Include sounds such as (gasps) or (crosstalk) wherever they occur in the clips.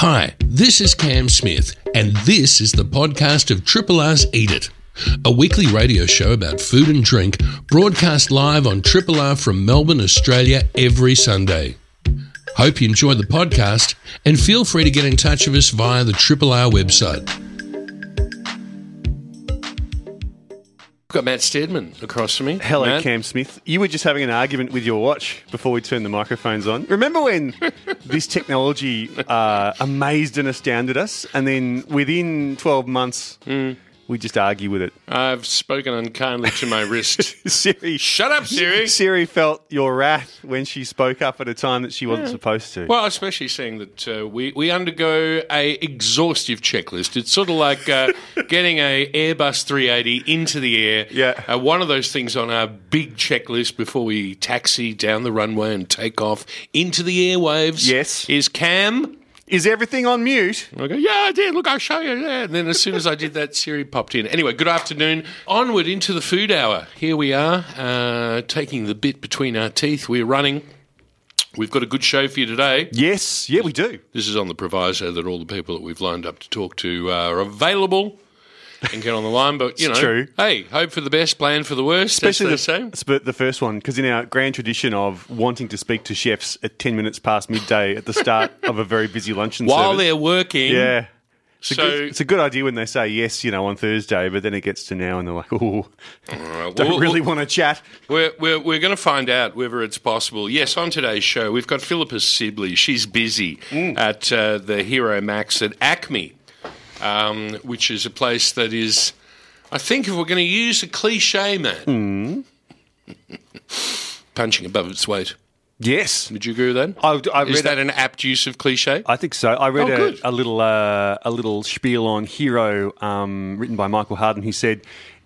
Hi, this is Cam Smith, and this is the podcast of Triple R's Eat It, a weekly radio show about food and drink broadcast live on Triple R from Melbourne, Australia every Sunday. Hope you enjoy the podcast and feel free to get in touch with us via the Triple R website. Got Matt Steadman across from me. Hello, Matt. Cam Smith. You were just having an argument with your watch before we turned the microphones on. Remember when (laughs) this technology uh, amazed and astounded us, and then within 12 months, we just argue with it? I've spoken unkindly to my wrist. (laughs) Siri, Shut up, Siri. Siri felt your wrath when she spoke up at a time that she wasn't supposed to. Well, especially seeing that uh, we we undergo a exhaustive checklist. It's sort of like uh, (laughs) getting a Airbus 380 into the air. Yeah. Uh, one of those things on our big checklist before we taxi down the runway and take off into the airwaves. Yes. Is Cam. Is everything on mute? I go, yeah, I did. Look, I'll show you. Yeah. And then as soon as I did that, Siri popped in. Anyway, good afternoon. Onward into the food hour. Here we are, uh, taking the bit between our teeth. We're running. We've got a good show for you today. Yes, yeah, we do. This is on the proviso that all the people that we've lined up to talk to are available and get on the line. But, you know, true. hey, hope for the best, plan for the worst, Especially the, sp- the first one, because in our grand tradition of wanting to speak to chefs at 10 minutes past midday at the start of a very busy luncheon While service. they're working. Yeah. It's, a So- good, it's a good idea when they say yes, you know, on Thursday, but then it gets to now and they're like, oh, Uh, don't we'll- really want to chat. We're, we're, we're going to find out whether it's possible. Yes, on today's show, we've got Philippa Sibley. She's busy Mm. at uh, the Hero Max at ACMI, um, which is a place that is, I think, if we're going to use a cliche, man, Mm. (laughs) punching above its weight. Yes. Would you agree with that? I, I is that a, an apt use of cliche? I think so. I read Oh, a, a little uh, a little spiel on Hero um, written by Michael Harden. He said,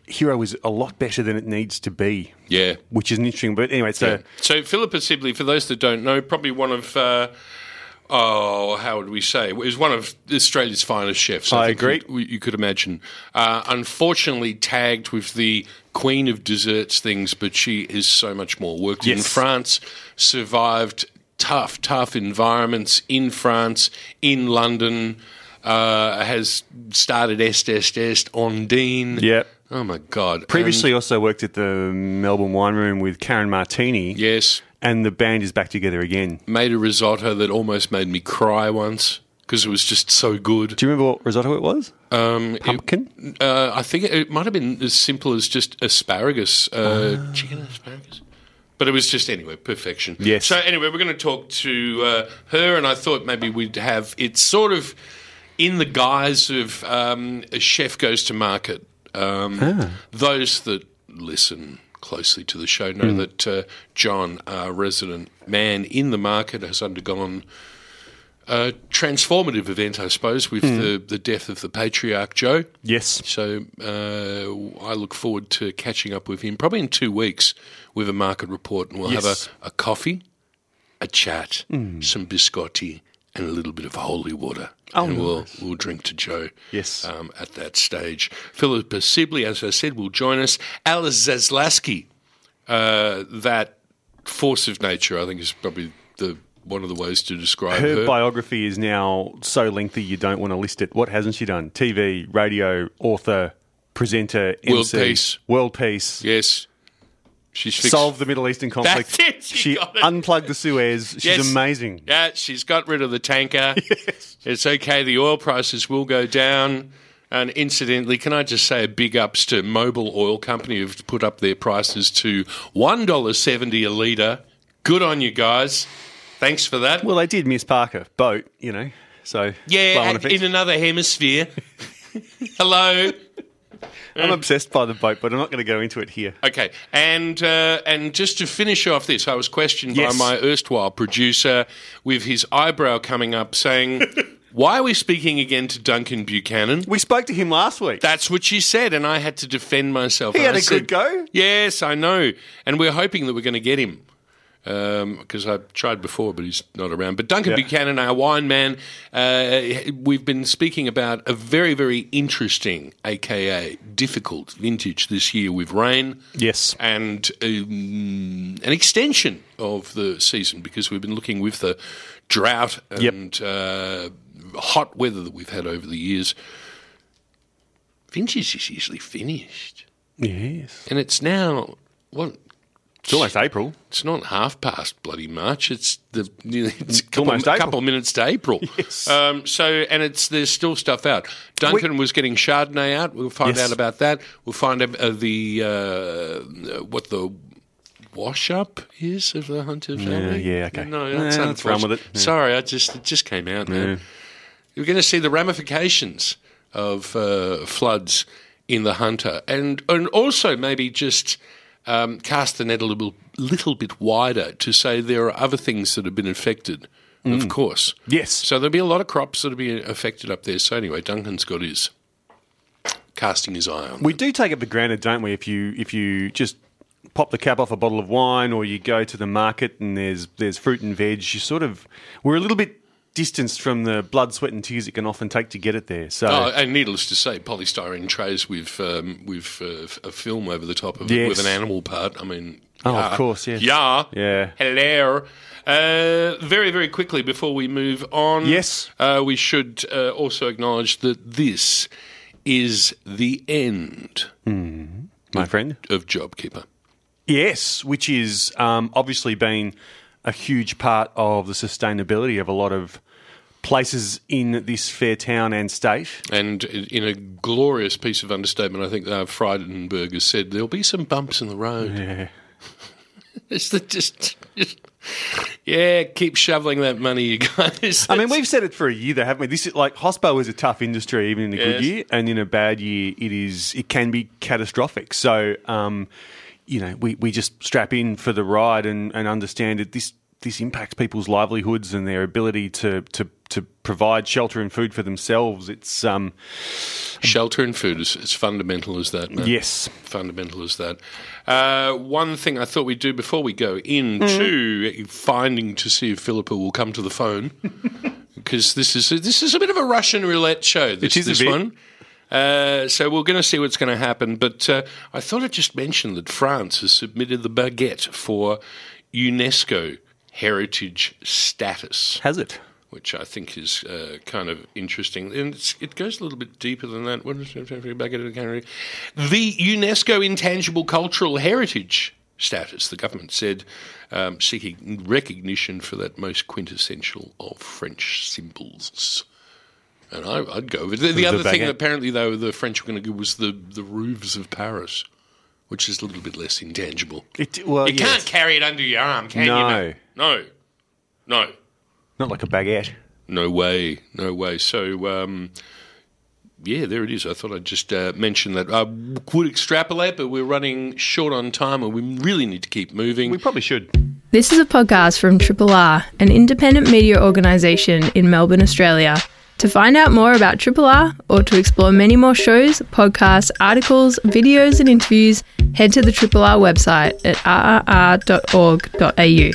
Hero is a lot better than it needs to be, yeah. which is an interesting. But anyway, so So Philippa Sibley, for those that don't know, probably one of uh, oh, how would we say, is one of Australia's finest chefs. I think agree. You, you could imagine. Uh, unfortunately, tagged with the queen of desserts things, but she is so much more. Worked in France, survived tough, tough environments in France, in London. Uh, has started Est Est Est on Dean. yeah. Oh my God! Previously, also worked at the Melbourne Wine Room with Karen Martini, yes. And the band is back together again. made a risotto that almost made me cry once because it was just so good. Do you remember what risotto it was? Um, it- Pumpkin. uh, I think it, it might have been as simple as just asparagus, uh, chicken and asparagus. But it was just anyway perfection. Yes. So anyway, we're going to talk to uh, her, and I thought maybe we'd have it sort of in the guise of um, a chef goes to market. Um, Those that listen closely to the show know that uh, John, our resident man in the market, has undergone a transformative event, I suppose, with the, the death of the patriarch Joe. Yes. So uh, I look forward to catching up with him probably in two weeks with a market report, and we'll Yes. have a, a coffee, a chat, some biscotti, and a little bit of holy water. Oh, and we'll we'll drink to Joe. Yes. Um, at that stage, Philippa Sibley, as I said, will join us. Alice Zaslavsky, uh, that force of nature, I think, is probably the one of the ways to describe Her her. biography is now so lengthy you don't want to list it. What hasn't she done? TV, radio, author, presenter, World peace. world peace, yes, she's fixed. solved the Middle Eastern conflict. That's it, she She unplugged the Suez. She's Yes. amazing. Yeah, she's got rid of the tanker. (laughs) It's okay. The oil prices will go down. And incidentally, can I just say a big ups to Mobil Oil Company who've put up their prices to one dollar seventy a litre. Good on you guys. Thanks for that. Well, they did miss Parker boat, you know. So yeah, flow-on at- effect. in another hemisphere. (laughs) Hello. I'm obsessed by the boat, but I'm not going to go into it here. Okay, and uh, and just to finish off this, I was questioned Yes. by my erstwhile producer with his eyebrow coming up, saying, (laughs) "Why are we speaking again to Duncan Buchanan?" We spoke to him last week. That's what she said, and I had to defend myself. He had I a said, good go. Yes, I know, and we're hoping that we're going to get him because I've tried before, but he's not around. But Duncan Yeah. Buchanan, our wine man, uh, we've been speaking about a very, very interesting, aka difficult vintage this year with rain Yes. and um, an extension of the season because we've been looking with the drought Yep. and uh, hot weather that we've had over the years. Vintage is usually finished, Yes. and it's now what? It's almost April. It's not half past bloody March. It's the it's a couple, almost April. couple of minutes to April. (laughs) Yes. Um, so and it's there's still stuff out. Duncan was getting Chardonnay out. We'll find Yes. out about that. We'll find out uh, the uh, what the wash up is of the Hunter family. yeah, okay. No, that's unfortunate. with it. Yeah. Sorry, I just it just came out. Man. You're going to see the ramifications of uh, floods in the Hunter, and and also maybe just um, cast the net a little little bit wider to say there are other things that have been affected. Of course, Yes. So there'll be a lot of crops that'll be affected up there. So anyway, Duncan's got his casting his eye on. We do take it for granted, don't we? If you if you just pop the cap off a bottle of wine, or you go to the market and there's there's fruit and veg, you sort of we're a little bit distanced from the blood, sweat, and tears it can often take to get it there. So Oh, and needless to say, polystyrene trays with um, with uh, a film over the top of it with an animal part. I mean, Oh, yeah. of course, yes. yeah, Yeah. Hello. Uh, very, very quickly before we move on, Yes. uh, we should uh, also acknowledge that this is the end my friend, of JobKeeper. yes, which is um, obviously been a huge part of the sustainability of a lot of places in this fair town and state. And in a glorious piece of understatement, I think uh, Frydenberg has said there'll be some bumps in the road. Yeah. (laughs) It's the, just, just, yeah, keep shoveling that money, you guys. I mean, we've said it for a year, though, haven't we? This is like hospo is a tough industry, even in a good year, and in a bad year, it is it can be catastrophic. So, um, you know, we, we just strap in for the ride and, and understand that this this impacts people's livelihoods and their ability to to, to provide shelter and food for themselves. It's um, Shelter and food is as fundamental as that, man. yes, Fundamental as that. Uh, one thing I thought we'd do before we go into finding to see if Philippa will come to the phone, (laughs) because this is this is a bit of a Russian roulette show. This, It is a this one. Uh, so we're going to see what's going to happen. But uh, I thought I'd just mention that France has submitted the baguette for UNESCO heritage status has it? which I think is uh, kind of interesting. And it's, it goes a little bit deeper than that. What is it? Baguette The UNESCO Intangible Cultural Heritage status, the government said, um, seeking recognition for that most quintessential of French symbols. And I, I'd go with it. The, the The other thing that apparently, though, the French were going to give was the, the roofs of Paris, which is a little bit less intangible. It well, You yes. can't carry it under your arm, can No. you? mate? No. No. not like a baguette. No way, no way. So, um, yeah, there it is. I thought I'd just uh, mention that. I would extrapolate, but we're running short on time and we really need to keep moving. We probably should. This is a podcast from Triple R, an independent media organisation in Melbourne, Australia. To find out more about Triple R or to explore many more shows, podcasts, articles, videos, and interviews, head to the Triple R website at rrr.org.au.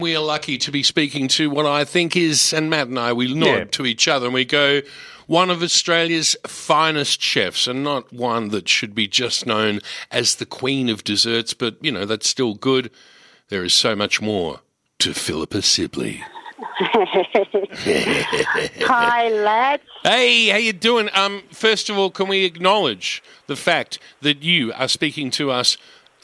we are lucky to be speaking to what I think is, and Matt and I, we nod Yeah. to each other and we go, one of Australia's finest chefs, and not one that should be just known as the queen of desserts, but, you know, that's still good. There is so much more to Philippa Sibley. (laughs) Hi, lads. Hey, how you doing? Um, first of all, can we acknowledge the fact that you are speaking to us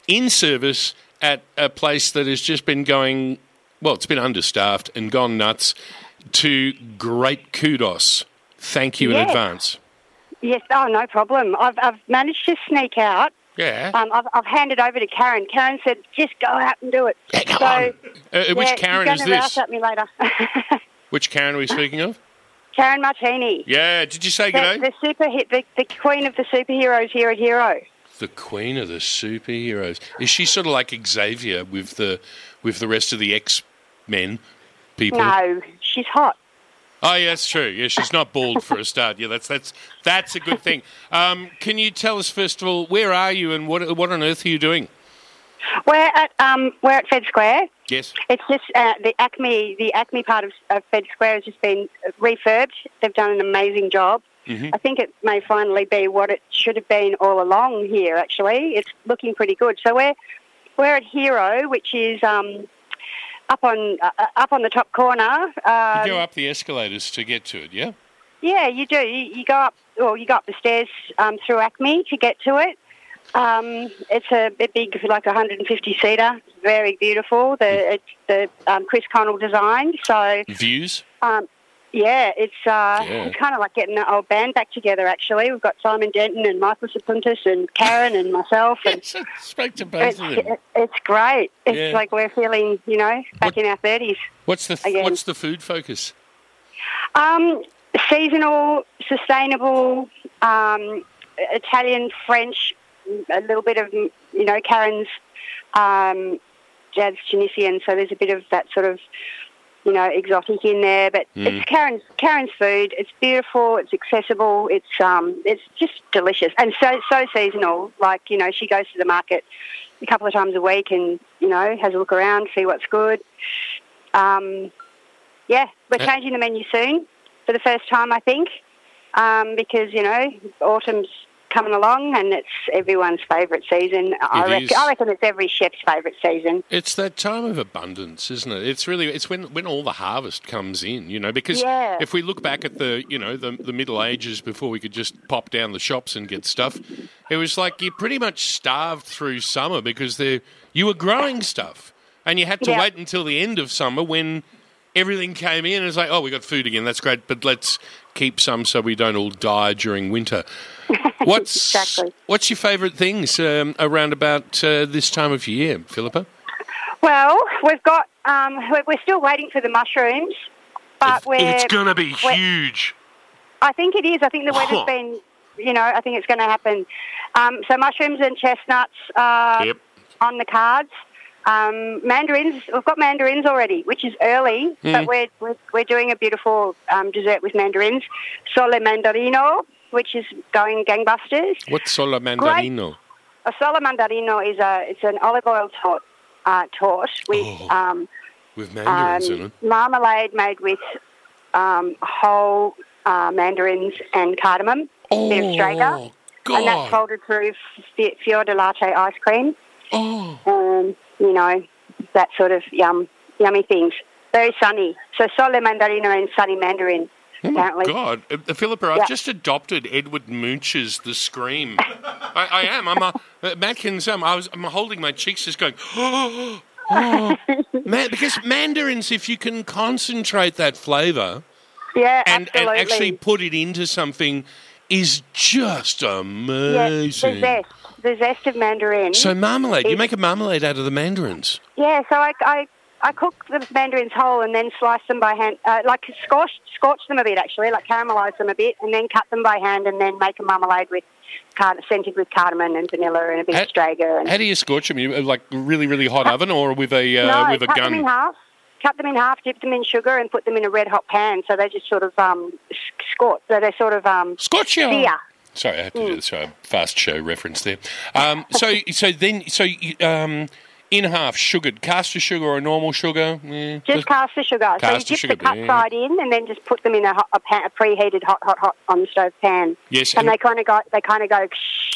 in service at a place that has just been going, well, it's been understaffed and gone nuts. To great kudos. Thank you in advance. Yes, oh, no problem. I've, I've managed to sneak out. Yeah. Um, I've, I've handed over to Karen. Karen said, just go out and do it. Yeah, come so, on. Uh, which yeah, Karen is this? at me later. (laughs) Which Karen are we speaking of? Karen Martini. Yeah, did you say The, g'day? the super hit, the, the queen of the superheroes here at Hero. The queen of the superheroes. Is she sort of like Xavier with the with the rest of the X Men people? No, she's hot. Oh, yeah, that's true. Yeah, she's not bald for a start. Yeah, that's that's that's a good thing. Um, can you tell us first of all where are you and what what on earth are you doing? We're at um, we're at Fed Square. Yes. It's just uh, the ACMI the ACMI part of, of Fed Square has just been refurbed. They've done an amazing job. Mm-hmm. I think it may finally be what it should have been all along here. Actually, it's looking pretty good. So we're we're at Hero, which is um, up on uh, up on the top corner. Uh, You go up the escalators to get to it, yeah? Yeah, you do. You, you go up, or you go up the stairs um, through ACMI to get to it. Um, it's a, a big, like 150 seater, very beautiful. The it's the um, Chris Connell designed. So Views? um, yeah, it's uh, Yeah. it's kind of like getting the old band back together. Actually, we've got Simon Denton and Michael Sapuntis and Karen and myself, and Yes, I spoke to both it's of them. it, it's great. It's Yeah. like we're feeling, you know, back What- in our thirties. What's the what's the food focus? Um, seasonal, sustainable, um, Italian, French, a little bit of you know Karen's um, jazz Tunisian. So there's a bit of that sort of you know exotic in there. But it's Karen's Karen's food. It's beautiful. It's accessible. It's um, it's just delicious and so so seasonal. Like you know she goes to the market a couple of times a week and you know has a look around, see what's good. Um, yeah, we're changing the menu soon for the first time, I think, um, because you know autumn's coming along and it's everyone's favourite season. I It reckon, is. I reckon it's every chef's favourite season. It's that time of abundance, isn't it? It's really it's when when all the harvest comes in, you know. Because Yeah. if we look back at the you know the the Middle Ages before we could just pop down the shops and get stuff, it was like you pretty much starved through summer because there you were growing stuff and you had to Yeah. wait until the end of summer when everything came in and it's like oh we got food again that's great but let's keep some so we don't all die during winter. (laughs) What's Exactly. what's your favourite things um, around about uh, this time of year, Philippa? Well, we've got um, we're, we're still waiting for the mushrooms, but we're it's gonna be huge. I think it is. I think the weather's Huh. been, you know, I think it's going to happen. Um, so mushrooms and chestnuts uh, Yep. on the cards. Um, mandarins, we've got mandarins already, which is early, Mm. but we're, we're we're doing a beautiful um, dessert with mandarins. Sole mandarino, which is going gangbusters. What's solo mandarino? A sole mandarino is a it's an olive oil tort, uh, tort with Oh. um, With mandarins in um, it. marmalade made with um, whole uh, mandarins and cardamom, Oh, bit of Strega, and that's folded through f- Fior di latte ice cream. Oh, Um, you know, that sort of yum, yummy things. Very sunny. So sole mandarino and sunny mandarin. oh my apparently. God. Uh, Philippa, I've Yeah. just adopted Edward Munch's The Scream. I, I am. I'm a, uh, Matkins, um, I was, I'm holding my cheeks just going, (gasps) oh, oh. Man, because mandarins, if you can concentrate that flavour Yeah, and, and actually put it into something, is just amazing. zest, the zest of mandarin. So marmalade, you make a marmalade out of the mandarins. Yeah, so I, I, I cook the mandarins whole and then slice them by hand, uh, like scorch, scorch them a bit actually, like caramelise them a bit, and then cut them by hand and then make a marmalade with card- scented with cardamom and vanilla and a bit How- of strega. And How do you scorch them? You uh, like really, really hot oven or with a uh, no, with a cut gun? them in half. Cut them in half, dip them in sugar, and put them in a red hot pan. So they just sort of um, scorch. So they sort of um, Scorch you. sear. Sorry, I have to do this uh, fast show reference there. Um, so, (laughs) so then, so um, in half sugared caster sugar or normal sugar? Yeah, Just caster sugar. so you dip sugar, the cut yeah. side in, and then just put them in a, hot, a, pan, a preheated hot, hot, hot on the stove pan. Yes, and, and- they kind of go. They kind of go.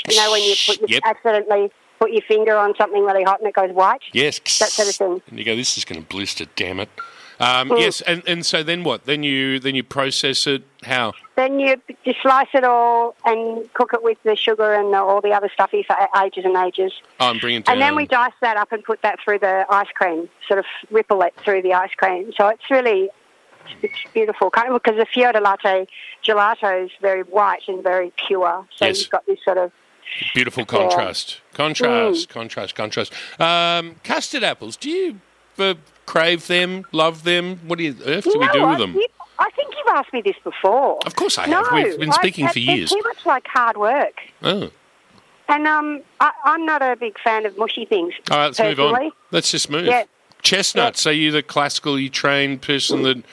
You know when you put Yep. accidentally put your finger on something really hot and it goes white. yes, That sort of thing. And you go, this is going to blister. Damn it. Um, Mm. Yes, and, and so then what? Then you then you process it. How? Then you, you slice it all and cook it with the sugar and the, all the other stuffy for ages and ages. Oh, I'm bringing down. And then we dice that up and put that through the ice cream, sort of ripple it through the ice cream. So it's really it's beautiful, kind of because the Fior di Latte gelato is very white and very pure. So Yes. you've got this sort of Beautiful contrast. Contrast, Mm. contrast, contrast. Um, custard apples. Do you uh, crave them? Love them? What do you earth do we do with them? I think you've asked me this before. Of course I no, have. We've been I- speaking for they're years. too much like hard work. Oh. And um, I, I'm not a big fan of mushy things. All right, let's move on. Let's just move. Yeah. Chestnuts. Are you the classically trained person that,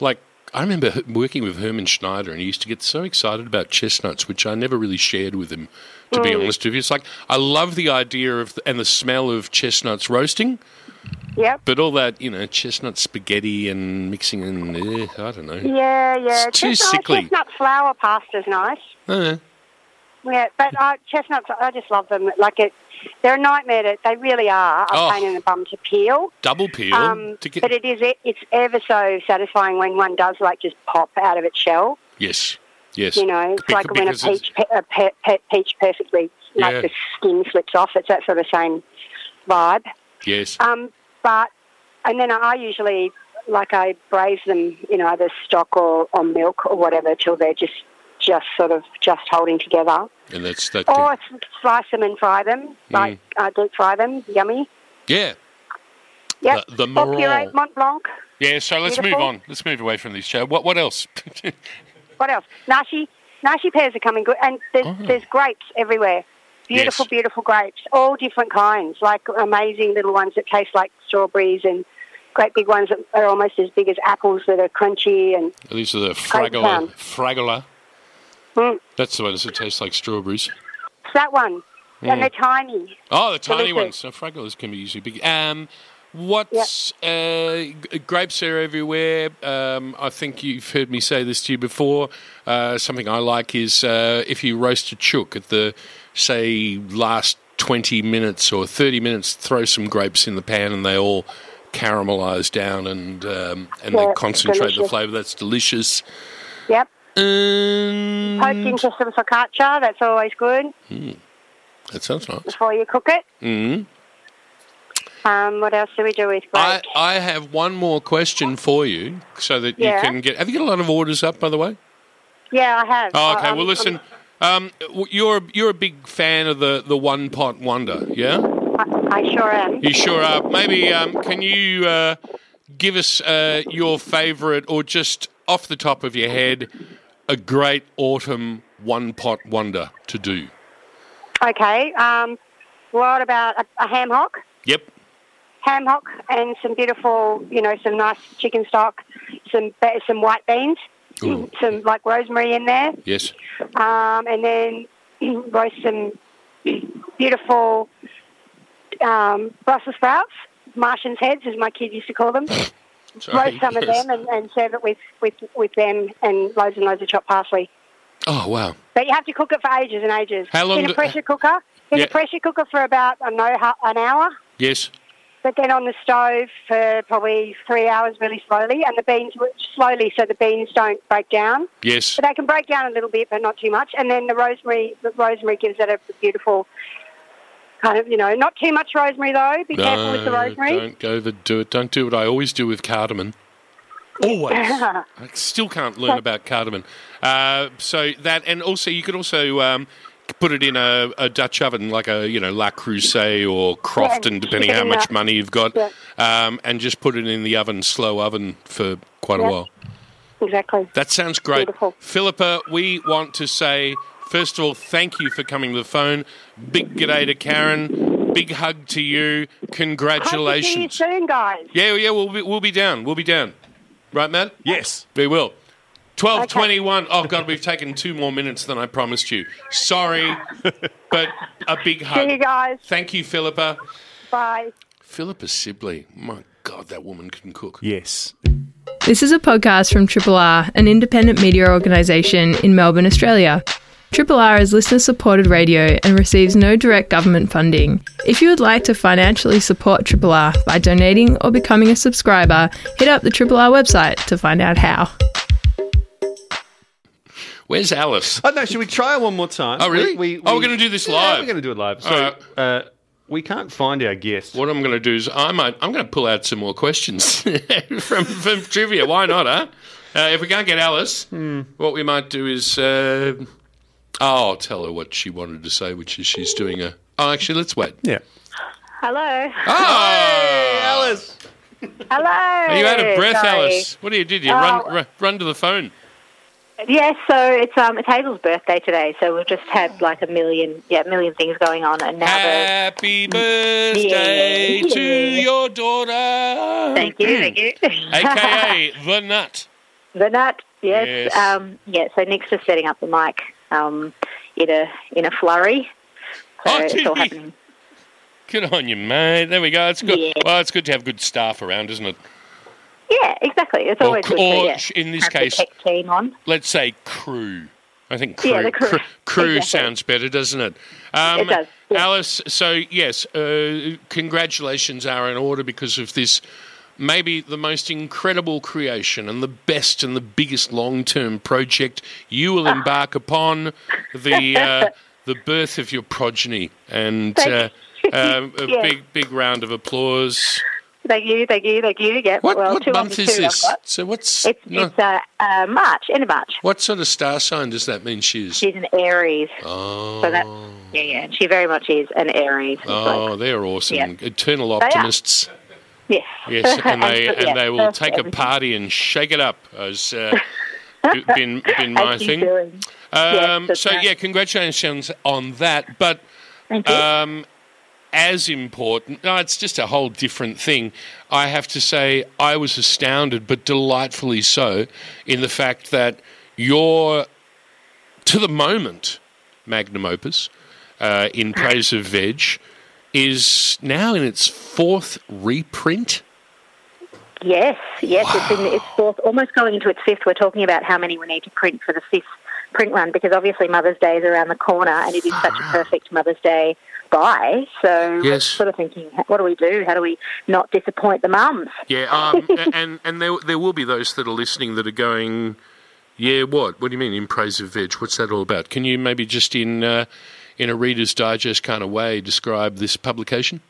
like, I remember working with Hermann Schneider, and he used to get so excited about chestnuts, which I never really shared with him. To be honest with you, it's like I love the idea of and the smell of chestnuts roasting, Yep. but all that you know, chestnut spaghetti and mixing and eh, I don't know. Yeah, yeah. It's too Chestnut- sickly. Chestnut flour pasta's nice. Uh, Yeah, but uh, chestnuts, I just love them. Like it, they're a nightmare. To, they really are a Oh. pain in the bum to peel. double peel Um, to get but it is it's ever so satisfying when one does like just pop out of its shell. yes, yes. You know, it's like when a peach pe- a pe- pe- peach perfectly like Yeah. the skin slips off. It's that sort of same vibe. Yes. Um, but and then I usually like I braise them in either stock or, or milk or whatever till they're just just sort of just holding together. and that's that. Or s- slice them and fry them, like uh, deep fry them. Yummy. yeah. Yep. The- the or puree Mont Blanc. Yeah. So let's move on. Let's move away from this show. What What else? (laughs) What else? Nashi. Nashi pears are coming good, and there's, Oh. there's grapes everywhere. Beautiful, Yes. beautiful grapes, all different kinds, like amazing little ones that taste like strawberries, and great big ones that are almost as big as apples that are crunchy and These are the fragola. Fragola. Mm. That's the ones that taste like strawberries. It's that one. Mm. And they're tiny. Oh, the tiny Delicious. ones. So fragolas can be usually big. Um, what's uh, g- grapes are everywhere. Um, I think you've heard me say this to you before. Uh, something I like is uh, if you roast a chook at the say last twenty minutes or thirty minutes, throw some grapes in the pan and they all caramelise down and um, and Yeah, they concentrate the flavour. That's delicious. Yep. Um, Poked into some focaccia. That's always good that sounds nice. before you cook it. Mm. Um, what else do we do with grapes? I I have one more question for you so that Yeah. you can get. Have you got a lot of orders up, by the way? yeah, I have. Oh, okay. Um, well, listen. Um, you're you're a big fan of the, the one pot wonder, yeah? I, I sure am. You sure are. Maybe um, can you uh, give us uh, your favourite, or just off the top of your head, a great autumn one pot wonder to do? Okay. Um, what about a, a ham hock? Yep. Ham hock and some beautiful, you know, some nice chicken stock, some some white beans, Ooh. some like rosemary in there, Yes. um, and then (clears throat) roast some beautiful um, Brussels sprouts, Martian's heads, as my kid used to call them. (laughs) Sorry. roast some of them and, and serve it with, with, with them and loads and loads of chopped parsley. Oh wow. But you have to cook it for ages and ages. How long In a do- pressure cooker. In Yeah. a pressure cooker for about, I don't know, an hour. Yes. But then on the stove for probably three hours really slowly. And the beans slowly so the beans don't break down. Yes. But they can break down a little bit, but not too much. And then the rosemary, the rosemary gives it a beautiful kind of, you know, not too much rosemary though. Be careful with the rosemary. Don't go the do it. Don't do what I always do with cardamom. Always. (laughs) I still can't learn about cardamom. Uh, so that, and also you could also um, put it in a, a Dutch oven, like a you know Le Creuset or Crofton, Yeah, depending keep how much that. money you've got, Yeah. um, and just put it in the oven, slow oven, for quite a while. Exactly. That sounds great. Beautiful. Philippa, we want to say, first of all, thank you for coming to the phone. Big g'day to Karen. Big hug to you. Hope to see you Congratulations. soon, guys. Yeah, yeah, we'll be, we'll be down. We'll be down. Right, Matt? Yes. We will. 1221. Oh, God, we've taken two more minutes than I promised you. Sorry, but a big hug. See you guys. Thank you, Philippa. Bye. Philippa Sibley. My God, that woman can cook. Yes. This is a podcast from Triple R, an independent media organisation in Melbourne, Australia. Triple R is listener supported radio and receives no direct government funding. If you would like to financially support Triple R by donating or becoming a subscriber, hit up the Triple R website to find out how. Where's Alice? Oh no, should we try one more time? Oh, really? We, we, Oh, we're gonna do this Yeah, live. we're going to do it live. So All right. uh, we can't find our guest. What I'm going to do is I might I'm going to pull out some more questions (laughs) from from trivia. Why not, huh? Uh, if we can't get Alice, what we might do is uh, oh, I'll tell her what she wanted to say, which is she's doing a. Oh, actually, let's wait. Yeah. Hello. Oh, Alice. Hello. Are you out of breath, Sorry. Alice? What do you did? You Oh. run, run run to the phone. Yes, so it's um it's Hazel's birthday today, so we've just had like a million yeah, million things going on and now the Happy birthday Yeah. to your daughter. Thank you, thank you. (laughs) AKA (laughs) the nut. The nut, yes. Yes. Um, yeah, so Nick's just setting up the mic um, in a in a flurry. So Oh, it's all happening. Good on you, mate. There we go. It's good. Yeah. Well, it's good to have good staff around, isn't it? Yeah, exactly. It's Or- always good or yeah, in this have case- team on. Let's say crew. I think crew. Yeah, the crew. crew Exactly. sounds better, doesn't it? Um, It does, yeah. Alice, so yes, uh, congratulations are in order because of this maybe the most incredible creation and the best and the biggest long term project you will embark upon the (laughs) uh, the birth of your progeny. And uh, (laughs) um, a Yeah. big, big round of applause. Thank you, thank you, thank you. Yeah, What, well, what two month is two this? So what's It's, no, it's uh, uh, March, end of March. what sort of star sign does that mean she is? She's an Aries, Oh, so that yeah, yeah, she very much is an Aries. Oh, like- they're awesome. Yeah. Eternal optimists. yes, Yes, and (laughs) they and yeah, they will take a party and shake it up. As uh, (laughs) been been my thing. doing. Um, Yes, so right. yeah, congratulations on that. But Thank you. um, as important, no, it's just a whole different thing. I have to say, I was astounded, but delightfully so, in the fact that your, to the moment, magnum opus uh, in praise of veg is now in its fourth reprint. Yes, yes, it's in its fourth, almost going into its fifth. We're talking about how many we need to print for the fifth print run because obviously Mother's Day is around the corner and it is such a perfect Mother's Day buy. So Yes. sort of thinking, what do we do? How do we not disappoint the mums? Yeah, um, (laughs) and and there there will be those that are listening that are going, yeah, what? What do you mean in praise of veg? What's that all about? Can you maybe just in uh, in a Reader's Digest kind of way describe this publication?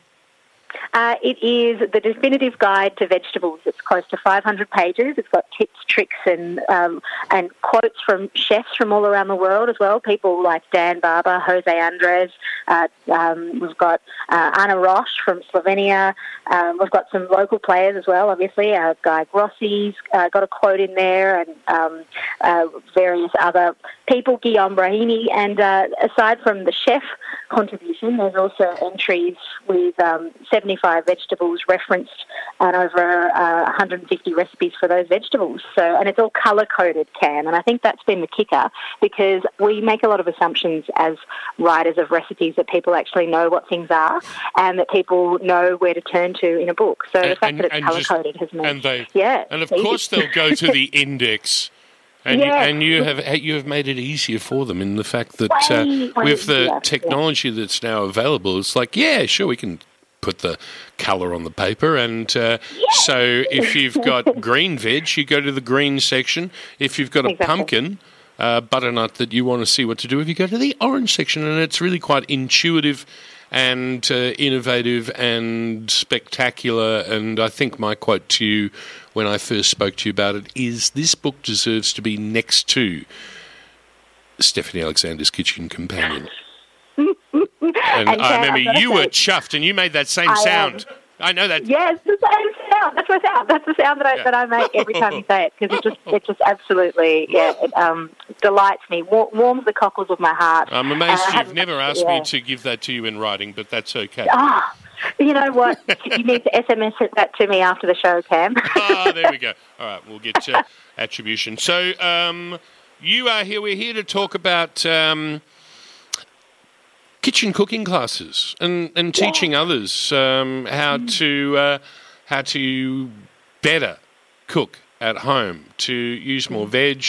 Uh, it is the definitive guide to vegetables. It's close to 500 pages. It's got tips, tricks, and um, and quotes from chefs from all around the world as well. People like Dan Barber, Jose Andres. Uh, um, we've got uh, Ana Roš from Slovenia. Um, we've got some local players as well. Obviously, uh, Guy Grossi's uh, got a quote in there, and um, uh, various other people. Guillaume Brahimi, and uh, aside from the chef contribution, there's also entries with um, 75 25 vegetables referenced and over uh, 150 recipes for those vegetables. So, and it's all colour coded, Cam. And I think that's been the kicker because we make a lot of assumptions as writers of recipes that people actually know what things are and that people know where to turn to in a book. So and, the fact and, that it's colour coded has made And they, yeah. And of easy. course they'll go to the (laughs) index. And, yeah. you, and, you, have you have made it easier for them in the fact that uh, with the technology that's now available, it's like yeah, sure we can put the colour on the paper, and uh, so if you've got (laughs) green veg, you go to the green section. If you've got a Exactly. pumpkin, uh, butternut that you want to see what to do with, you go to the orange section, and it's really quite intuitive and uh, innovative and spectacular. And I think my quote to you when I first spoke to you about it is this book deserves to be next to Stephanie Alexander's Kitchen Companion. (laughs) and And, I remember you were chuffed and you made that same I, um, sound. I know that. Yes, the same sound. That's my sound. That's the sound that I, Yeah. that I make every time you say it because it just it just absolutely yeah it um, delights me, Wa- warms the cockles of my heart. I'm amazed I you've never asked yeah. me to give that to you in writing, but that's okay. Ah, you know what? you (laughs) need to SMS that to me after the show, Cam. ah, there we go. All right, we'll get uh, (laughs) attribution. So, um, you are here. We're here to talk about um, kitchen cooking classes and, and teaching others um, how to uh, how to better cook at home, to use more veg,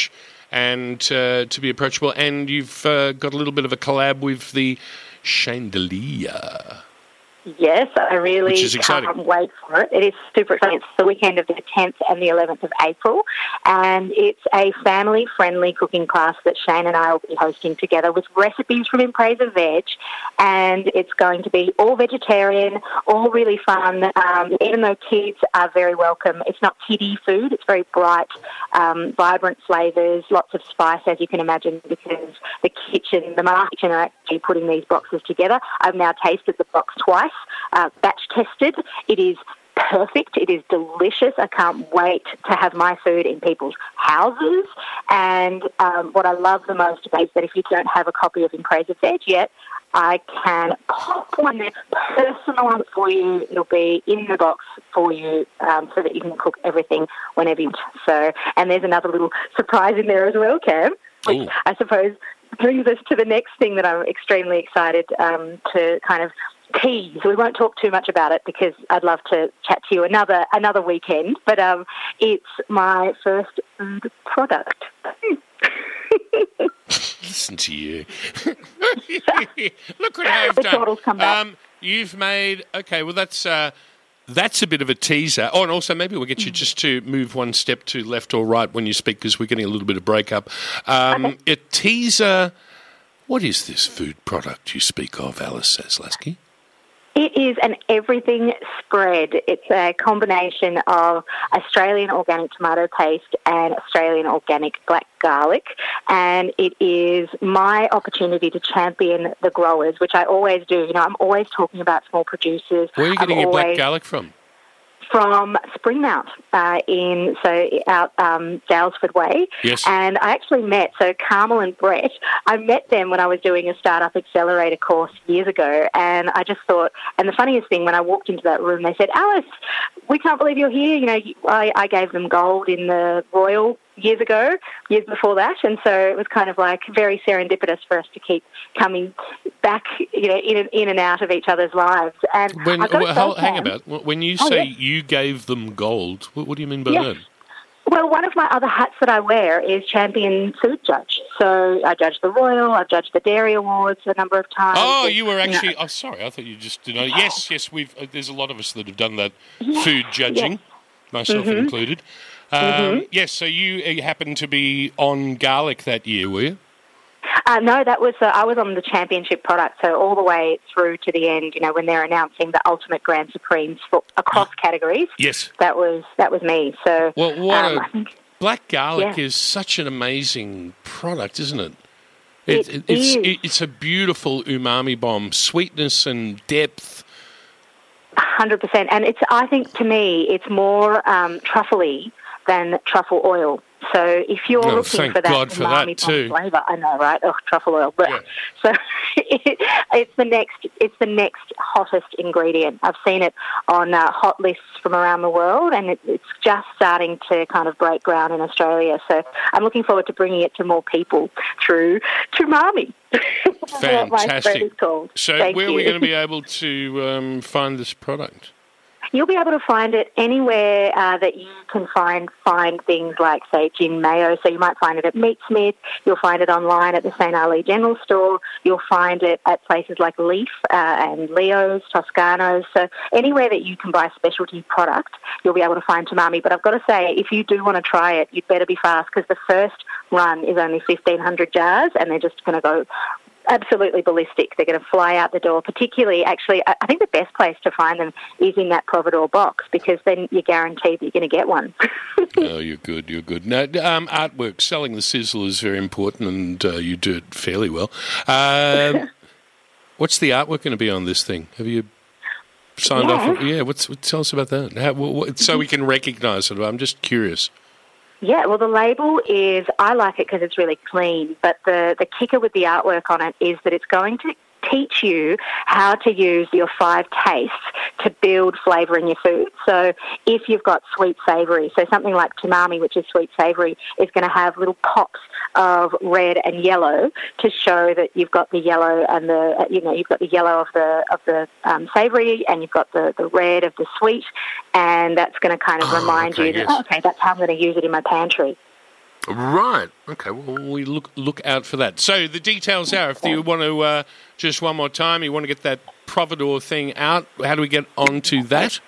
and uh, to be approachable. And you've uh, got a little bit of a collab with the Shane Delia. Yes, I really Which is exciting. can't wait for it. It is super exciting. It's the weekend of the 10th and the 11th of April, and it's a family-friendly cooking class that Shane and I will be hosting together with recipes from of Veg, and it's going to be all vegetarian, all really fun. Um, even though kids are very welcome, it's not kiddie food. It's very bright, um, vibrant flavours, lots of spice, as you can imagine, because the kitchen, the kitchen are actually putting these boxes together. I've now tasted the box twice, uh, batch tested. It is perfect. It is delicious. I can't wait to have my food in people's houses. And um, what I love the most is that if you don't have a copy of In Praise of Veg yet, I can pop one there, personal one for you. It'll be in the box for you um, so that you can cook everything whenever you want. So, and there's another little surprise in there as well, Cam, which Ooh. I suppose brings us to the next thing that I'm extremely excited um, to kind of tease. We won't talk too much about it because I'd love to chat to you another another weekend. But um, it's my first food product. (laughs) Listen to you. (laughs) Look what I've The done. bottles come back. Um, you've made okay. Well, that's uh, that's a bit of a teaser. Oh, and also maybe we'll get you just to move one step to left or right when you speak because we're getting a little bit of breakup. Um, A teaser. What is this food product you speak of, Alice Zaslavsky? It is an everything spread. It's a combination of Australian organic tomato paste and Australian organic black garlic. And it is my opportunity to champion the growers, which I always do. You know, I'm always talking about small producers. Where are you I'm getting your black garlic from? From Springmount uh, in so out um, Daylesford Way. Yes. And I actually met so Carmel and Brett. I met them when I was doing a startup accelerator course years ago, and I just thought. And the funniest thing when I walked into that room, they said, "Alice, we can't believe you're here." You know, I, I gave them gold in the Royal years ago, years before that, and so it was kind of like very serendipitous for us to keep coming back, you know, in and, in and out of each other's lives. And When, I've got to well, say, hang- about. When you Oh, say yeah. you gave them gold, what, what do you mean by Yes. that? Well, one of my other hats that I wear is champion food judge. So I judge the Royal, I've judged the Dairy Awards a number of times. Oh, you were know, actually. Oh, sorry. I thought you just did. Yes, yes. We've. Uh, there's a lot of us that have done that food judging, myself Mm-hmm. included. Um, Yes. So you uh, happened to be on garlic that year, were you? Uh, no, that was uh, I was on the championship product, so all the way through to the end. You know, when they're announcing the ultimate grand supremes for across categories, Yes. that was that was me. So Well, what um, a- think Black garlic Yeah. is such an amazing product, isn't it? It, It it's is. it, it's a beautiful umami bomb, sweetness and depth. hundred percent, and it's I think to me it's more um, truffly than truffle oil. So if you're Oh, looking for that for that too. flavour, I know, right? Oh, truffle oil. Blech. Yeah. (laughs) So it, (laughs) it's the next, it's the next hottest ingredient. I've seen it on uh, hot lists from around the world, and it, it's just starting to kind of break ground in Australia. So I'm looking forward to bringing it to more people through Tomami. (laughs) What my spread Fantastic. So Thank where are we going to be able to um, find this product? You'll be able to find it anywhere uh, that you can find find things like, say, gin mayo. So you might find it at Meatsmith. You'll find it online at the St. Ali General Store. You'll find it at places like Leaf uh, and Leo's, Toscano's. So anywhere that you can buy specialty product, you'll be able to find Tomami. But I've got to say, if you do want to try it, you'd better be fast because the first run is only 1,500 jars and they're just going to go absolutely ballistic. They're going to fly out the door. Particularly, actually, I think the best place to find them is in that Providore box because then you're guaranteed that you're going to get one. (laughs) oh, you're good. You're good. Now, um, artwork, selling the sizzle is very important, and uh, you do it fairly well. Um, (laughs) what's the artwork going to be on this thing? Have you signed off? Yeah. What's what, tell us about that? How, what- so we can recognise it. I'm just curious. Yeah, well, the label is, I like it because it's really clean, but the, the kicker with the artwork on it is that it's going to teach you how to use your five tastes to build flavour in your food. So if you've got sweet savoury, so something like Tomami, which is sweet savoury, is going to have little pops of red and yellow to show that you've got the yellow and the, uh, you know, you've got the yellow of the, of the um, savoury and you've got the, the red of the sweet, and that's going to kind of Oh, remind okay, you that, yes. oh, okay, that's how I'm going to use it in my pantry. Right. Okay. Well, we look look out for that. So the details are, if you want to uh, just one more time, you want to get that Providore thing out. How do we get onto that?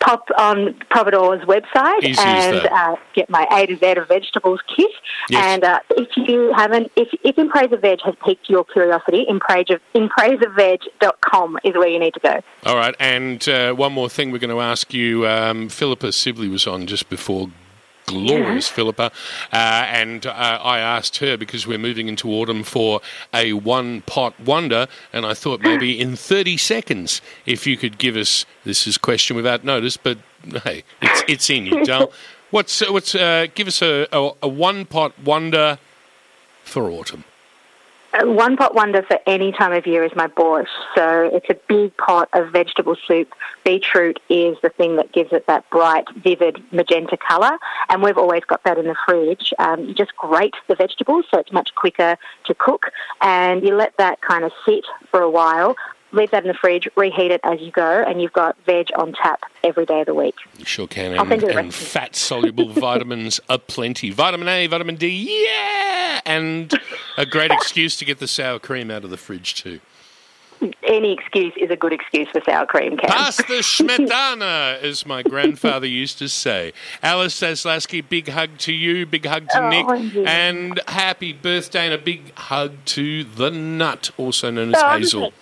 Pop on Providore's website Easy and uh, get my A to Z of vegetables kit. Yes. And uh, if you haven't, if, if of Veg has piqued your curiosity, Impresa, ImpresaVeg.com is where you need to go. All right. And uh, one more thing, we're going to ask you. Um, Philippa Sibley was on just before glorious Philippa. Uh, and uh, I asked her because we're moving into autumn for a one pot wonder, and I thought maybe in 30 seconds, if you could give us this is question without notice, but hey, it's, it's in you, Dal. (laughs) What's, what's, uh, give us a, a, a one pot wonder for autumn. Uh, One pot wonder for any time of year is my borscht. So it's a big pot of vegetable soup. Beetroot is the thing that gives it that bright, vivid magenta colour, and we've always got that in the fridge. Um, you just grate the vegetables, so it's much quicker to cook, and you let that kind of sit for a while. Leave that in the fridge, reheat it as you go, and you've got veg on tap every day of the week. You sure can. And, send you the and fat soluble (laughs) vitamins aplenty. Vitamin A, vitamin D, yeah! And a great (laughs) excuse to get the sour cream out of the fridge, too. Any excuse is a good excuse for sour cream, Cam. Pass (laughs) the smetana, as my grandfather used to say. Alice Zaslavsky, big hug to you, big hug to Oh, Nick, you. and happy birthday and a big hug to the nut, also known as Oh, Hazel.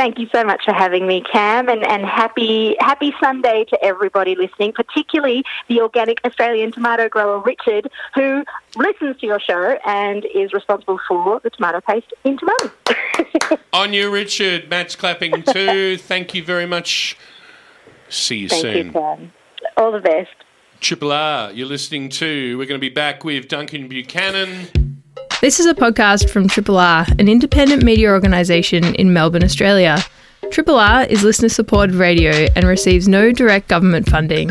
Thank you so much for having me, Cam, and, and happy happy Sunday to everybody listening, particularly the organic Australian tomato grower Richard, who listens to your show and is responsible for the tomato paste in Tomami. (laughs) On you, Richard. Matt's clapping too. (laughs) Thank you very much. See you Thank soon. you, Cam. All the best. Triple R, you're listening to. We're going to be back with Duncan Buchanan. This is a podcast from Triple R, an independent media organisation in Melbourne, Australia. Triple R is listener supported radio and receives no direct government funding.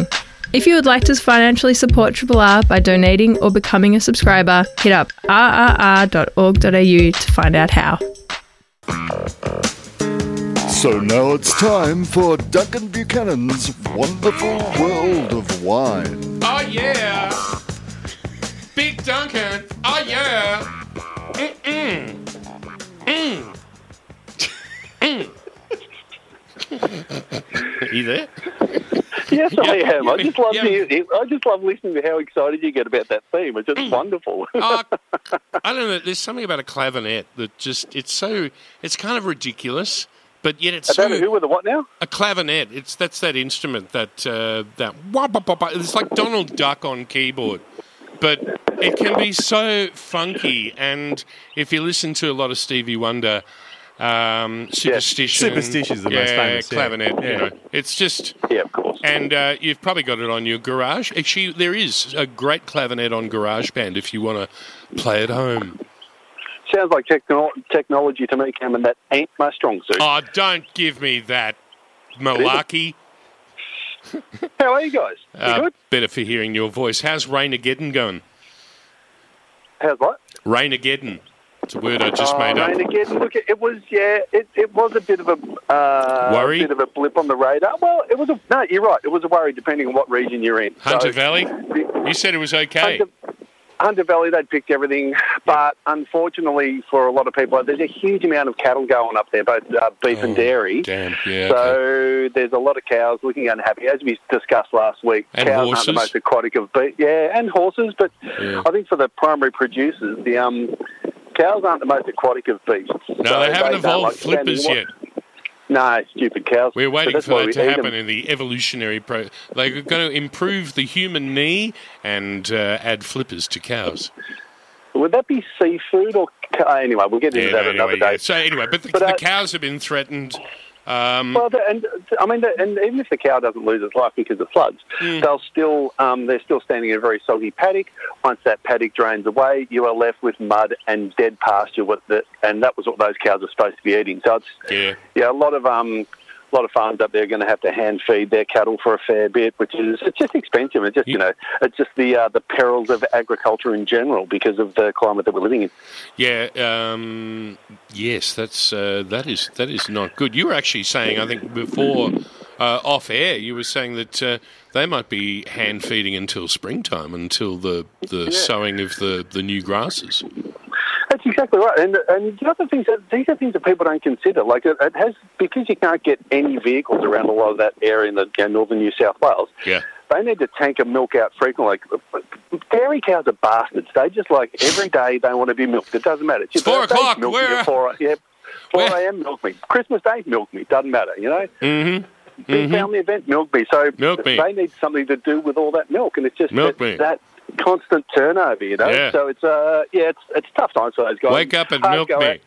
If you would like to financially support Triple R by donating or becoming a subscriber, hit up rrr.org.au to find out how. So now it's time for Duncan Buchanan's Wonderful World of Wine. Oh, yeah. Big Duncan. Mm-mm. Mm. Mm. (laughs) You there? Yes, I Yeah, am. I just love the, I just love listening to how excited you get about that theme. It's just wonderful. (laughs) Oh, I don't know. There's something about a clavinet that just, it's so, it's kind of ridiculous, but yet it's About so. who with the what now? A clavinet. It's that's that instrument that uh, that wah, bah, bah, bah. it's like Donald Duck on keyboard, but it can be so funky. And if you listen to a lot of Stevie Wonder, um, superstition, Superstition is the yeah, most famous, yeah. clavinet. You know, it's just. Yeah, of course. And uh, you've probably got it on your garage. Actually, there is a great clavinet on GarageBand if you want to play at home. Sounds like techno- technology to me, Cameron. that ain't my strong suit. Oh, don't give me that malarkey. (laughs) How are you guys? You Uh, good? better for hearing your voice. How's Rainageddon going? How's what? Rainageddon. It's a word I just Oh, made up. rain again. Look, it was yeah, it, it was a bit of a uh, Worry? bit of a blip on the radar. Well, it was a no. You're right. It was a worry depending on what region you're in. Hunter So, Valley? the- You said it was okay. Hunter, Hunter Valley, they'd picked everything, but unfortunately for a lot of people, there's a huge amount of cattle going up there, both uh, beef and dairy. Oh, Damn, yeah. So okay. there's a lot of cows looking unhappy, as we discussed last week. And cows horses. aren't the most aquatic of beasts, yeah, and horses. But Yeah. I think for the primary producers, the um, cows aren't the most aquatic of beasts. No, they haven't evolved flippers yet. No, stupid cows. We're waiting for that to happen them. in the evolutionary pro. They're going to improve the human knee and uh, add flippers to cows. Would that be seafood or anyway? We'll get into Yeah, that no, another anyway, day. yeah. So anyway, but the, But, uh, the cows have been threatened. Um, Well, the, and I mean, the, and even if the cow doesn't lose its life because of floods, Hmm. they'll still um, they're still standing in a very soggy paddock. Once that paddock drains away, you are left with mud and dead pasture. With the, and that was what those cows are supposed to be eating. So it's yeah. yeah, a lot of um, a lot of farms up there are going to have to hand feed their cattle for a fair bit, which is it's just expensive. It's just you know it's just the uh, the perils of agriculture in general because of the climate that we're living in. Yeah, um, yes, that's uh, that is that is not good. You were actually saying, I think before uh, off air, you were saying that uh, they might be hand feeding until springtime, until the the sowing of the, the new grasses. That's exactly right. And and the other things that these are things that people don't consider. Like it, it has because you can't get any vehicles around a lot of that area in the you know, northern New South Wales. Yeah, They need to tank and milk out frequently. Like dairy cows are bastards. They just like every day they want to be milked. It doesn't matter. It's, It's four o'clock. Milk Where- four. Yeah, four a.m. Milk me. Christmas Day, milk me. Doesn't matter. You know. mm-hmm. Big family event, milk me. So Milk they need something to do with all that milk, and it's just that, that constant turnover. You know, Yeah. so it's uh, yeah, it's it's tough times for those guys. Wake up and Hard milk me.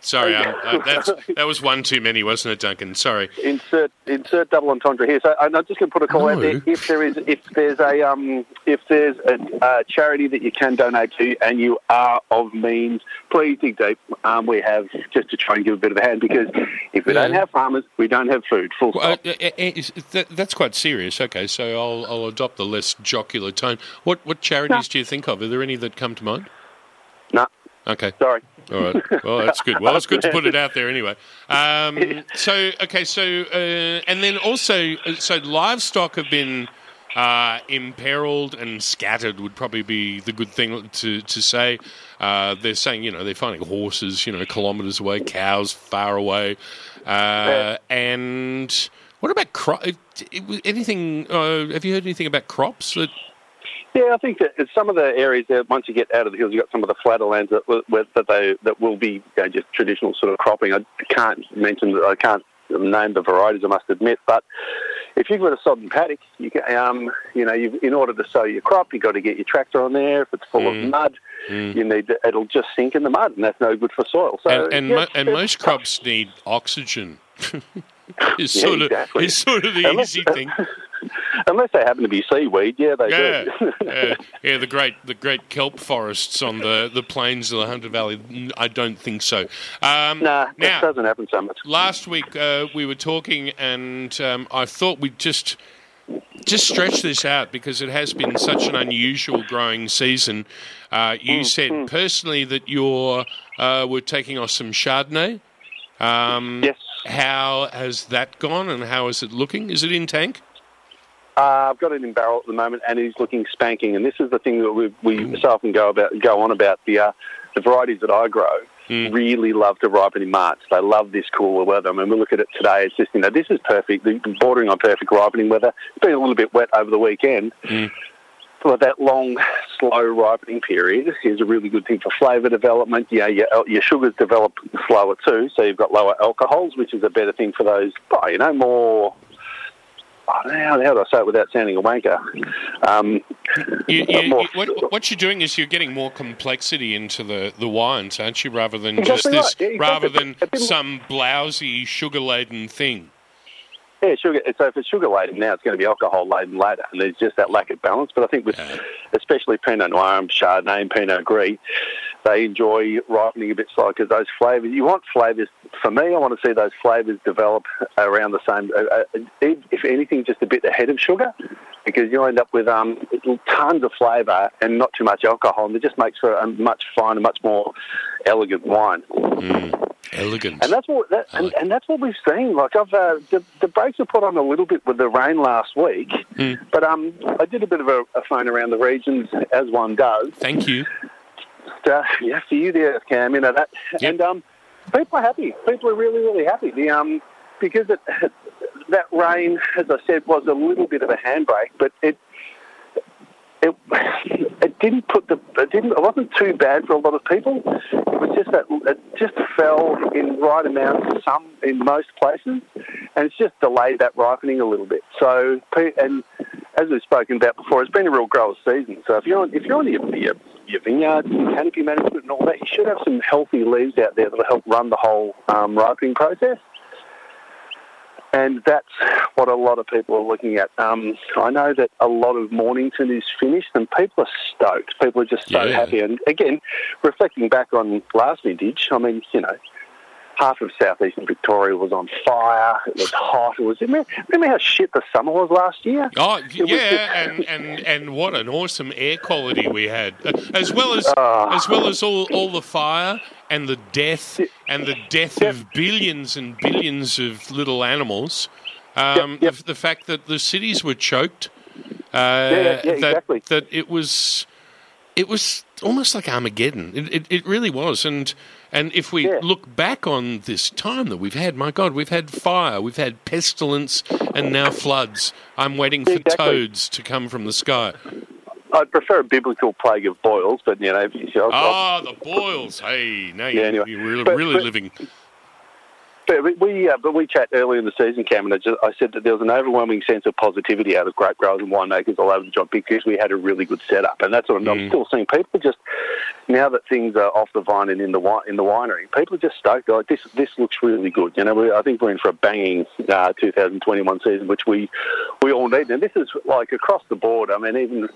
Sorry, um, uh, that's, that was one too many, wasn't it, Duncan? Sorry. insert insert double entendre here. So I'm just going to put a call out there. If there is if there's a um if there's a, charity that you can donate to and you are of means, please dig deep. Um, we have just to try and give a bit of a hand because if we don't have farmers, we don't have food. Full Well, stop. uh, uh, uh, that's quite serious. Okay, so I'll, I'll adopt the less jocular tone. What what charities do you think of? Are there any that come to mind? no, Okay. sorry. All right. Well, that's good. Well, it's good to put it out there anyway. Um, (laughs) so, okay. So, uh, and then also, uh, so livestock have been uh, imperiled and scattered would probably be the good thing to to say. Uh, they're saying, you know, they're finding horses, you know, kilometres away, cows far away, uh, and what about crop? Anything? Uh, have you heard anything about crops? That, Yeah, I think that some of the areas there, once you get out of the hills, you've got some of the flatter lands that, that they that will be you know, just traditional sort of cropping. I can't mention, I can't name the varieties, I must admit, but if you've got a sodden paddock, you can, um, you know, you've, in order to sow your crop, you've got to get your tractor on there. If it's full of mud, you need to, it'll just sink in the mud, and that's no good for soil. So, and and, yeah, mo- and most crops need oxygen. (laughs) it's Yeah, sort of exactly. it's sort of the Unless- easy thing. (laughs) unless they happen to be seaweed, yeah, they Yeah, do. (laughs) yeah, yeah. The great the great kelp forests on the, the plains of the Hunter Valley. I don't think so. Um, nah, that now, doesn't happen so much. last week uh, we were talking, and um, I thought we'd just just stretch this out because it has been such an unusual growing season. Uh, Mm, you said personally that you're uh, were taking off some Chardonnay. Um, Yes. How has that gone, and how is it looking? Is it in tank? Uh, I've got it in barrel at the moment, and he's looking spanking. And this is the thing that we, we so often go about, go on about the uh, the varieties that I grow. Really love to ripen in March. They love this cooler weather. I mean, we look at it today. It's just you know this is perfect, bordering on perfect ripening weather. It's been a little bit wet over the weekend. But that long, slow ripening period is a really good thing for flavour development. Yeah, your, your sugars develop slower too, so you've got lower alcohols, which is a better thing for those, oh, you know, more. How, how do I say it without sounding a wanker? Um, You, you, more- you- what, what you're doing is you're getting more complexity into the, the wines, aren't you? Rather than Exactly just this, right. Yeah, exactly. rather than A bit more- some blousy sugar laden thing. Yeah, sugar. So if it's sugar laden now, it's going to be alcohol laden later, and there's just that lack of balance. But I think with especially Pinot Noir and Chardonnay and Pinot Gris, they enjoy ripening a bit slower because those flavours. You want flavours. For me, I want to see those flavours develop around the same. Uh, uh, if anything, just a bit ahead of sugar, because you end up with um, tons of flavour and not too much alcohol, and it just makes for a much finer, much more elegant wine. Elegant. And that's what that, and, and that's what we've seen. Like I've uh, the, the brakes were put on a little bit with the rain last week, but um, I did a bit of a, a phone around the regions as one does. Thank you. Uh, yeah, for you there, Cam. You know that, Yep. and um, people are happy. People are really, really happy. The um, because it, that rain, as I said, was a little bit of a handbrake, but it. It, it didn't put the it didn't it wasn't too bad for a lot of people. It was just that it just fell in right amounts some in most places, and it's just delayed that ripening a little bit. So and as we've spoken about before, it's been a real grower's season. So if you're on, if you're on your, your your vineyard and canopy management and all that, you should have some healthy leaves out there that'll help run the whole um, ripening process. And that's what a lot of people are looking at. Um, I know that a lot of Mornington is finished, and people are stoked. People are just so Yeah. happy. And again, reflecting back on last vintage, I mean, you know, half of southeastern Victoria was on fire. It was hot. It was. Remember, remember how shit the summer was last year? Oh It yeah, just- and, and, and what an awesome air quality we had, Uh, as well as Ah. as well as all, all the fire and the death and the death of billions and billions of little animals. Um, Yep, yep. The, the fact that the cities were choked, uh, yeah, yeah, that exactly. that it was it was almost like Armageddon. It, it, it really was, and and if we Yeah. look back on this time that we've had, my God, we've had fire, we've had pestilence, and now floods. I'm waiting for Exactly. toads to come from the sky. I'd prefer a biblical plague of boils, but you know, if you- I'll- I'll- Ah, the boils. Hey, now Yeah, you, anyway. you're really, But- really but- living. But we- uh, but we chat earlier in the season, Cam, and I, just, I said that there was an overwhelming sense of positivity out of grape growers and winemakers all over the job because we had a really good setup, and that's what I'm, I'm still seeing. People just now that things are off the vine and in the in the winery, people are just stoked. Like this, this looks really good. You know, we, I think we're in for a banging uh, 2021 season, which we we all need. And this is like across the board. I mean, even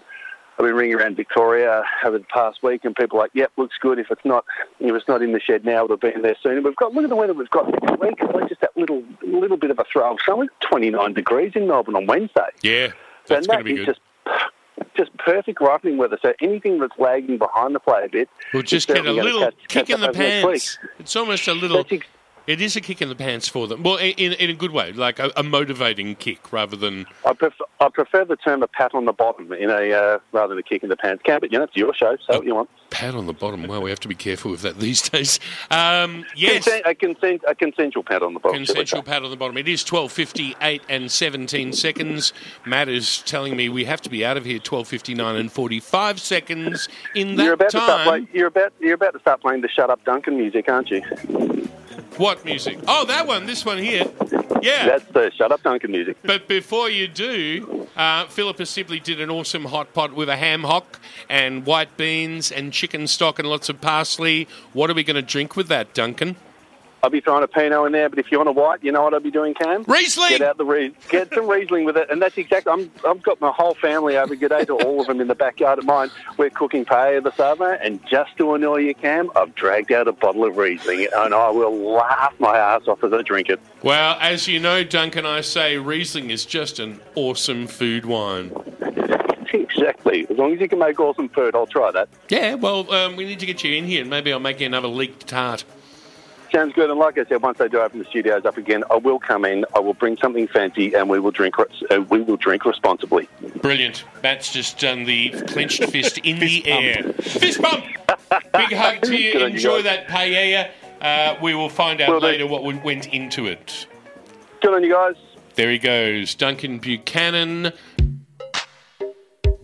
I've been ringing around Victoria over the past week, and people are like, "Yep, looks good. If it's not, if it's not in the shed now, it'll be in there soon." And we've got look at the weather we've got next week. It's like just that little little bit of a throw. So it's 29 degrees in Melbourne on Wednesday. Yeah, that's and going to be good. just just perfect ripening weather. So anything that's lagging behind the play a bit, We'll just get a little catch- kick catch in the over next week. pants. It's almost a little. Ex- It is a kick in the pants for them. Well, in, in a good way, like a, a motivating kick rather than. I prefer, I prefer the term a pat on the bottom in a uh, rather than a kick in the pants. Cam, but you know, it's your show, so what you want. Pat on the bottom. Well, we have to be careful with that these (laughs) days. Um, yes, Consent, a, consent, a consensual pat on the bottom. consensual pat on the bottom. It is twelve fifty eight and seventeen seconds. Matt is telling me we have to be out of here twelve fifty nine and forty five seconds. In that You're about to start time, play, you're about you're about to start playing the Shut Up Duncan music, aren't you? What music? Oh, that one. This one here. Yeah. That's the Shut Up Duncan music. But before you do, uh, Phillipa Sibley did an awesome hot pot with a ham hock and white beans and chicken stock and lots of parsley. What are we going to drink with that, Duncan? I'll be throwing a Pinot in there, but if you want a white, you know what I'll be doing, Cam? Riesling! Get out the Ries- get some Riesling with it, and that's exactly. I'm, I've got my whole family over. Good day to all of them in the backyard of mine. We're cooking paella this afternoon, and just to annoy you, Cam, I've dragged out a bottle of Riesling, and I will laugh my ass off as I drink it. Well, as you know, Duncan, I say Riesling is just an awesome food wine. (laughs) Exactly. As long as you can make awesome food, I'll try that. Yeah, well, um, we need to get you in here and maybe I'll make you another leeked tart. Sounds good. And like I said, once they do open the studios up again, I will come in. I will bring something fancy, and we will drink. Uh, we will drink responsibly. Brilliant. Matt's just done the clenched (laughs) fist in the air. Fist bump! Big hug to (laughs) you. On you Enjoy that paella. Uh, we will find out Will do. later what went into it. Good on you guys. There he goes, Duncan Buchanan.